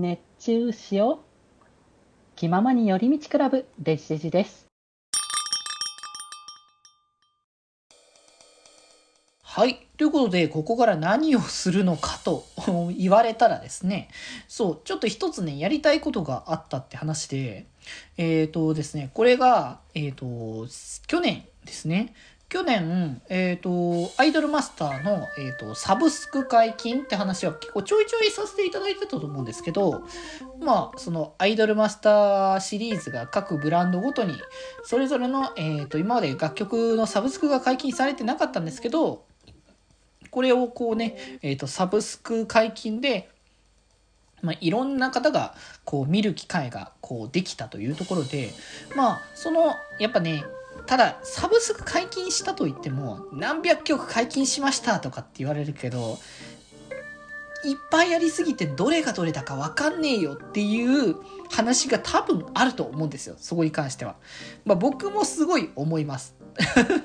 熱中しよう。気ままに寄り道クラブ。デジデジです。はい。ということで、ここから何をするのかと 言われたらですね、そう、ちょっと一つね、やりたいことがあったって話で、えっ、ー、とですね、これが、えっ、ー、と、去年ですね、去年、えっ、ー、と、アイドルマスターの、えっ、と、サブスク解禁って話は結構ちょいちょいさせていただいてたと思うんですけど、まあ、そのアイドルマスターシリーズが各ブランドごとに、それぞれの、えっ、と、今まで楽曲のサブスクが解禁されてなかったんですけど、これをこうね、えっ、と、サブスク解禁で、まあ、いろんな方がこう見る機会がこうできたというところで、まあ、その、やっぱね、ただ、サブスク解禁したといっても、何百曲解禁しましたとかって言われるけど、いっぱいやりすぎてどれがどれだかわかんねえよっていう話が多分あると思うんですよ。そこに関しては。まあ僕もすごい思います。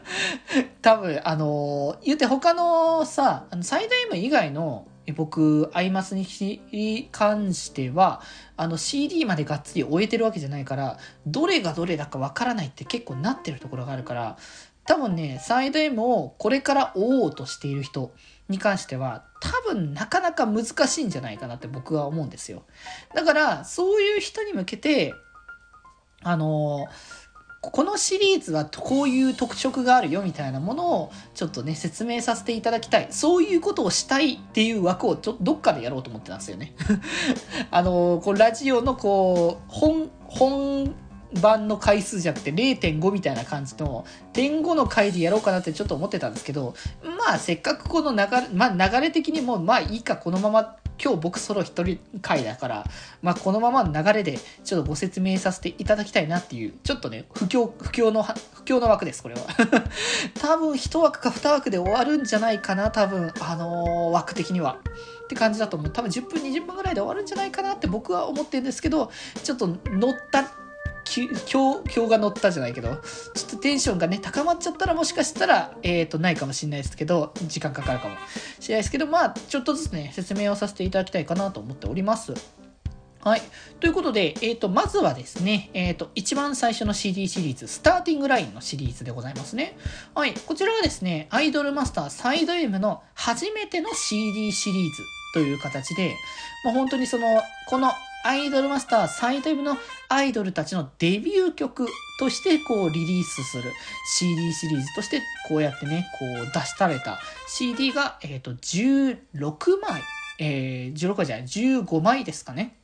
多分、あのー、言うて他のさ、あの最大 M 以外の僕、アイマスに関しては、あの CD までがっつり終えてるわけじゃないから、どれがどれだかわからないって結構なってるところがあるから、多分ね、サイド M をこれから追おうとしている人に関しては、多分なかなか難しいんじゃないかなって僕は思うんですよ。だから、そういう人に向けて、あのーこのシリーズはこういう特色があるよみたいなものをちょっとね説明させていただきたい。そういうことをしたいっていう枠をちょどっかでやろうと思ってたんですよね。あのこうラジオのこう本本番の回数じゃなくて0.5みたいな感じの点5の回でやろうかなってちょっと思ってたんですけどまあせっかくこの流れ,、まあ、流れ的にもまあいいかこのまま今日僕ソロ一人会だから、まあ、このままの流れでちょっとご説明させていただきたいなっていう、ちょっとね、不況、不況の、不況の枠です、これは。多分1枠か2枠で終わるんじゃないかな、多分、あのー、枠的には。って感じだと思う。多分10分、20分ぐらいで終わるんじゃないかなって僕は思ってるんですけど、ちょっと乗った今日、今日が乗ったじゃないけど、ちょっとテンションがね、高まっちゃったらもしかしたら、えっ、ー、と、ないかもしれないですけど、時間かかるかもしれないですけど、まあ、ちょっとずつね、説明をさせていただきたいかなと思っております。はい。ということで、えっ、ー、と、まずはですね、えっ、ー、と、一番最初の CD シリーズ、スターティングラインのシリーズでございますね。はい。こちらはですね、アイドルマスターサイド M の初めての CD シリーズという形で、もう本当にその、このアイドルマスター最大部のアイドルたちのデビュー曲としてこうリリースする CD シリーズとしてこうやってね、こう出したれた CD が、えっ、と、16枚、えー、16枚じゃない、15枚ですかね。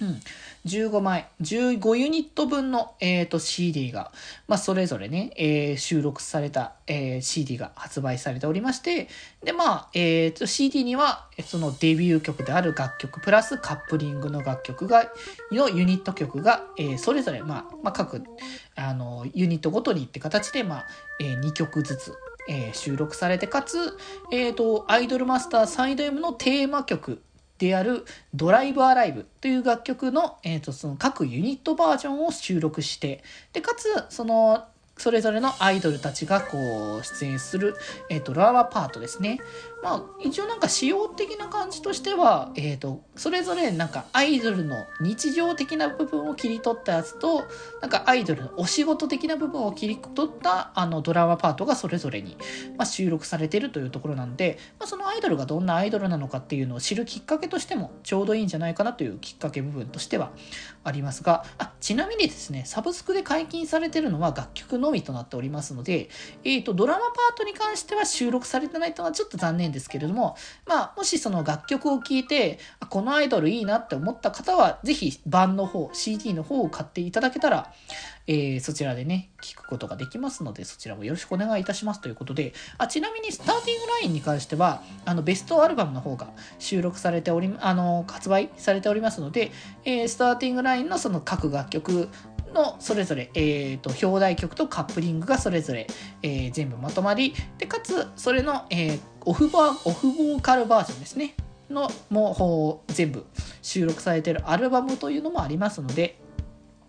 うん。15枚、15ユニット分の、えーと、CD が、まあ、それぞれね、えー、収録された、えー、CD が発売されておりまして、で、まあ、えーと、CD には、そのデビュー曲である楽曲、プラスカップリングの楽曲が、のユニット曲が、えー、それぞれ、まあ、まあ、各、あの、ユニットごとにって形で、まあ、えー、2曲ずつ、えー、収録されて、かつ、えっ、ー、と、アイドルマスターサイド M のテーマ曲であるドライブアライブという楽曲の、えーと、その各ユニットバージョンを収録して、で、かつ、その、それぞれのアイドルたちがこう出演する、えーと、ドラマパートですね。まあ、一応なんか仕様的な感じとしては、えっ、ー、と、それぞれなんかアイドルの日常的な部分を切り取ったやつと、なんかアイドルのお仕事的な部分を切り取ったあのドラマパートがそれぞれに、まあ、収録されてるというところなんで、まあ、そのアイドルがどんなアイドルなのかっていうのを知るきっかけとしてもちょうどいいんじゃないかなというきっかけ部分としてはありますが、あちなみにですね、サブスクで解禁されてるのは楽曲のみとなっておりますので、えっ、ー、と、ドラマパートに関しては収録されてないというのはちょっと残念ですけれども、まあ、もしその楽曲を聴いて、このアイドルいいなって思った方は、ぜひ版の方、CD の方を買っていただけたら、えー、そちらでね、聞くことができますので、そちらもよろしくお願いいたしますということで、あちなみにスターティングラインに関しては、あの、ベストアルバムの方が収録されており、あの、発売されておりますので、えー、スターティングラインのその各楽曲のそれぞれ、えーと、表題曲とカップリングがそれぞれ、えー、全部まとまりでかつそれの、えー、オフバオフボーカルバージョンですね。のもう全部収録されてるアルバムというのもありますので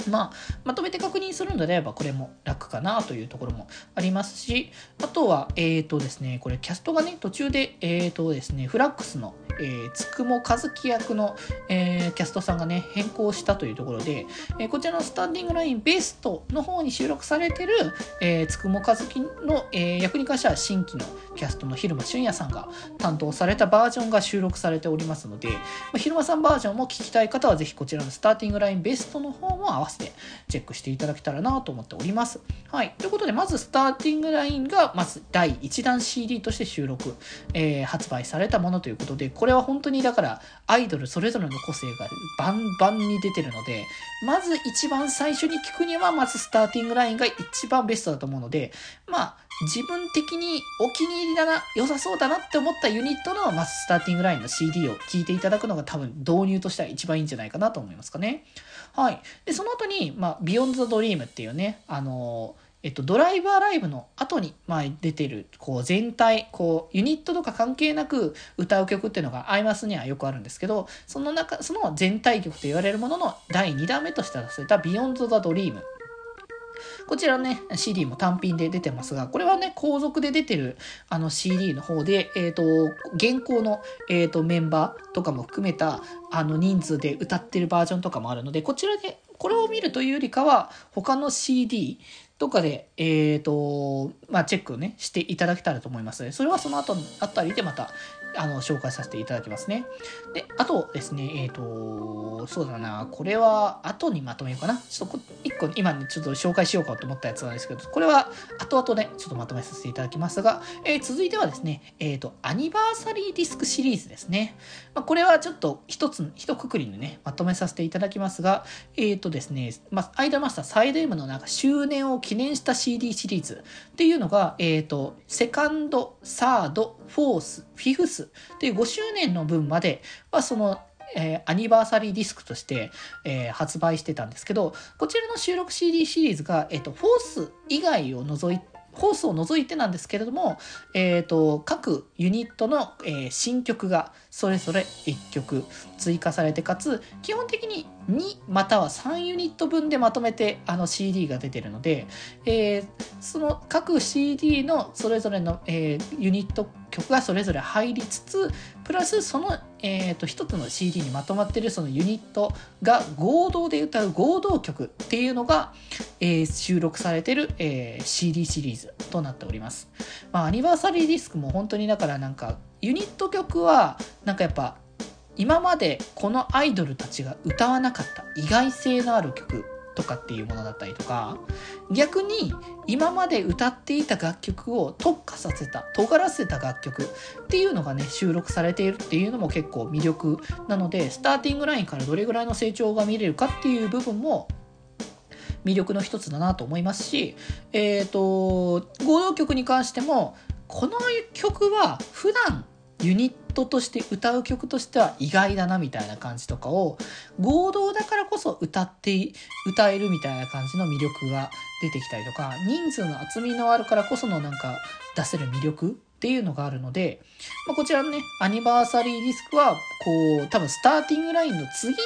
まあ、まとめて確認するのであればこれも楽かなというところもありますしあとはえっ、ー、とですねこれキャストがね途中でえっ、ー、とですねフラックスのえー、つくも和樹役の、えー、キャストさんがね、変更したというところで、えー、こちらのスタンディングラインベストの方に収録されてる、えー、つくも和樹の、えー、役に関しては新規のキャストの昼間俊也さんが担当されたバージョンが収録されておりますので、まあ、昼間さんバージョンも聞きたい方はぜひこちらのスターティングラインベストの方も合わせでチェックしていただけたらなと思っております。はい。ということで、まずスターティングラインが、まず第1弾 CD として収録、えー、発売されたものということで、これは本当にだからアイドルそれぞれの個性がバンバンに出てるので、まず一番最初に聞くには、まずスターティングラインが一番ベストだと思うので、まあ、自分的にお気に入りだな、良さそうだなって思ったユニットの、まスターティングラインの CD を聴いていただくのが多分導入としては一番いいんじゃないかなと思いますかね。はい。で、その後に、まあ、 Beyond Dream っていうね、あのえっと、ドライバーライブの後に、まあ、出てる、こう、全体、こう、ユニットとか関係なく歌う曲っていうのが、アイマスにはよくあるんですけど、その中、その全体曲と言われるものの第2弾目として出された、 Beyond The Dream こちらね、CD も単品で出てますが、これはね、後続で出てるあの CD の方で、えっ、ー、と、現行の、えーと、メンバーとかも含めたあの人数で歌ってるバージョンとかもあるので、こちらで、これを見るというよりかは、他の CD とかで、えっ、ー、と、まあ、チェックをね、していただけたらと思います、それはその後あたりでまた、あの、紹介させていただきますね。で、あとですね、えっ、ー、と、そうだな、これは後にまとめようかな。ちょっと一個、今ね、ちょっと紹介しようかと思ったやつなんですけど、これは後々ね、ちょっとまとめさせていただきますが、えー、続いてはですね、えっ、ー、と、アニバーサリーディスクシリーズですね。まあ、これはちょっと一つ、一括りにね、まとめさせていただきますが、えっ、とですね、まあ、アイドルマスターサイド M のなんか周年を記念した CD シリーズっていうのが、えっ、と、セカンド、サード、フォース、フィフス。っていう5周年の分まではそのえー、アニバーサリーディスクとして、えー、発売してたんですけど、こちらの収録 CD シリーズが、えっ、ー、と、フォース以外を除いて、ホースを除いてなんですけれども、えーと、各ユニットの、えー、新曲がそれぞれ1曲追加されてかつ基本的に2または3ユニット分でまとめてあの CD が出てるので、えー、その各 CD のそれぞれの、えー、ユニット曲がそれぞれ入りつつプラスその、えーと、一つの CD にまとまってるそのユニットが合同で歌う合同曲っていうのが、えー、収録されてる、えー、CD シリーズとなっております。まあ、アニバーサリーディスクも本当にだからなんかユニット曲はなんかやっぱ今までこのアイドルたちが歌わなかった意外性のある曲とかっていうものだったりとか逆に今まで歌っていた楽曲を特化させた尖らせた楽曲っていうのがね収録されているっていうのも結構魅力なのでスターティングラインからどれぐらいの成長が見れるかっていう部分も魅力の一つだなと思いますし、えっ、ー、と合同曲に関してもこの曲は普段ユニットとして歌う曲としては意外だなみたいな感じとかを合同だからこそ歌って歌えるみたいな感じの魅力が出てきたりとか人数の厚みのあるからこそのなんか出せる魅力っていうのがあるので、まあ、こちらのねアニバーサリーディスクはこう多分スターティングラインの次に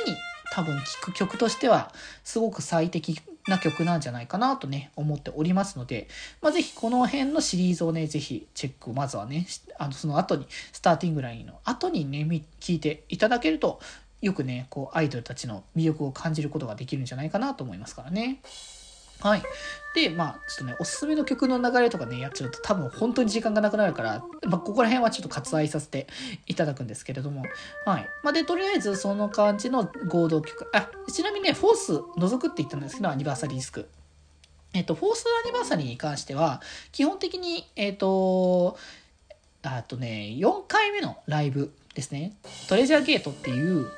多分聴く曲としてはすごく最適な曲なんじゃないかなとね、思っておりますので、まあ、ぜひこの辺のシリーズをね、ぜひチェックをまずはね、あのその後に、スターティングラインの後にね、聞いていただけると、よくね、こう、アイドルたちの魅力を感じることができるんじゃないかなと思いますからね。はい。で、まあ、ちょっとね、おすすめの曲の流れとかね、やっちゃうと多分本当に時間がなくなるから、まあ、ここら辺はちょっと割愛させていただくんですけれども、はい。まあ、で、とりあえずその感じの合同曲。あ、ちなみにね、フォース除くって言ったんですけど、アニバーサリーディスク。えっと、フォースアニバーサリーに関しては、基本的に、えっと、あとね、4回目のライブですね。トレジャーゲートっていう、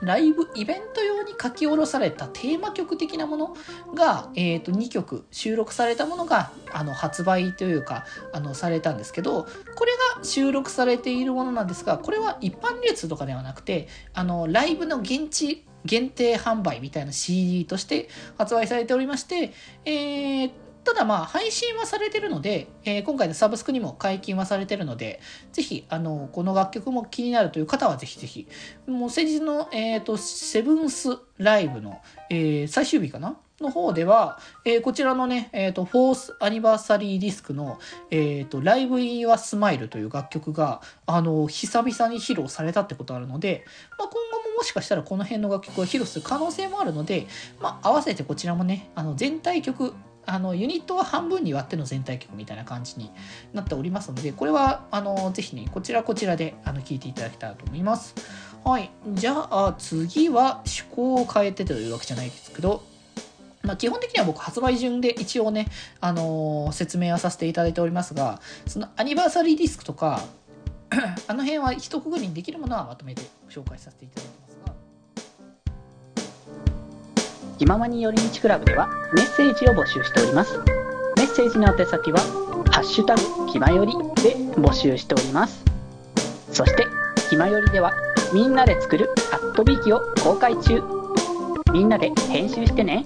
ライブイベント用書き下ろされたテーマ曲的なものが、えー、と2曲収録されたものがあの発売というかあのされたんですけどこれが収録されているものなんですがこれは一般流通とかではなくてあのライブの現地限定販売みたいな CD として発売されておりまして、えーただまあ配信はされてるので、えー今回のサブスクにも解禁はされてるので、ぜひ、あの、この楽曲も気になるという方はぜひぜひ、もう先日の、えっ、と、セブンスライブの、えー最終日かな？の方では、えーこちらのね、えっ、と、フォースアニバーサリーディスクの、えっ、と、ライブイン Your Smile という楽曲が、あの、久々に披露されたってことあるので、まあ、今後ももしかしたらこの辺の楽曲を披露する可能性もあるので、まあ、合わせてこちらもね、あの、全体曲、あの、ユニットは半分に割っての全体曲みたいな感じになっておりますので、これは、あの、ぜひね、こちらこちらで、あの、聞いていただけたらと思います。はい。じゃあ、次は趣向を変えてというわけじゃないですけど、まあ、基本的には僕発売順で一応ね、あのー説明はさせていただいておりますが、そのアニバーサリーディスクとか、あの辺は一括りにできるものはまとめて紹介させていただいてます気ままに寄り道クラブではメッセージを募集しております。メッセージの宛先は「ハッシュタグ気まより」で募集しております。そして気まよりではみんなで作るアットビーキを公開中。みんなで編集してね。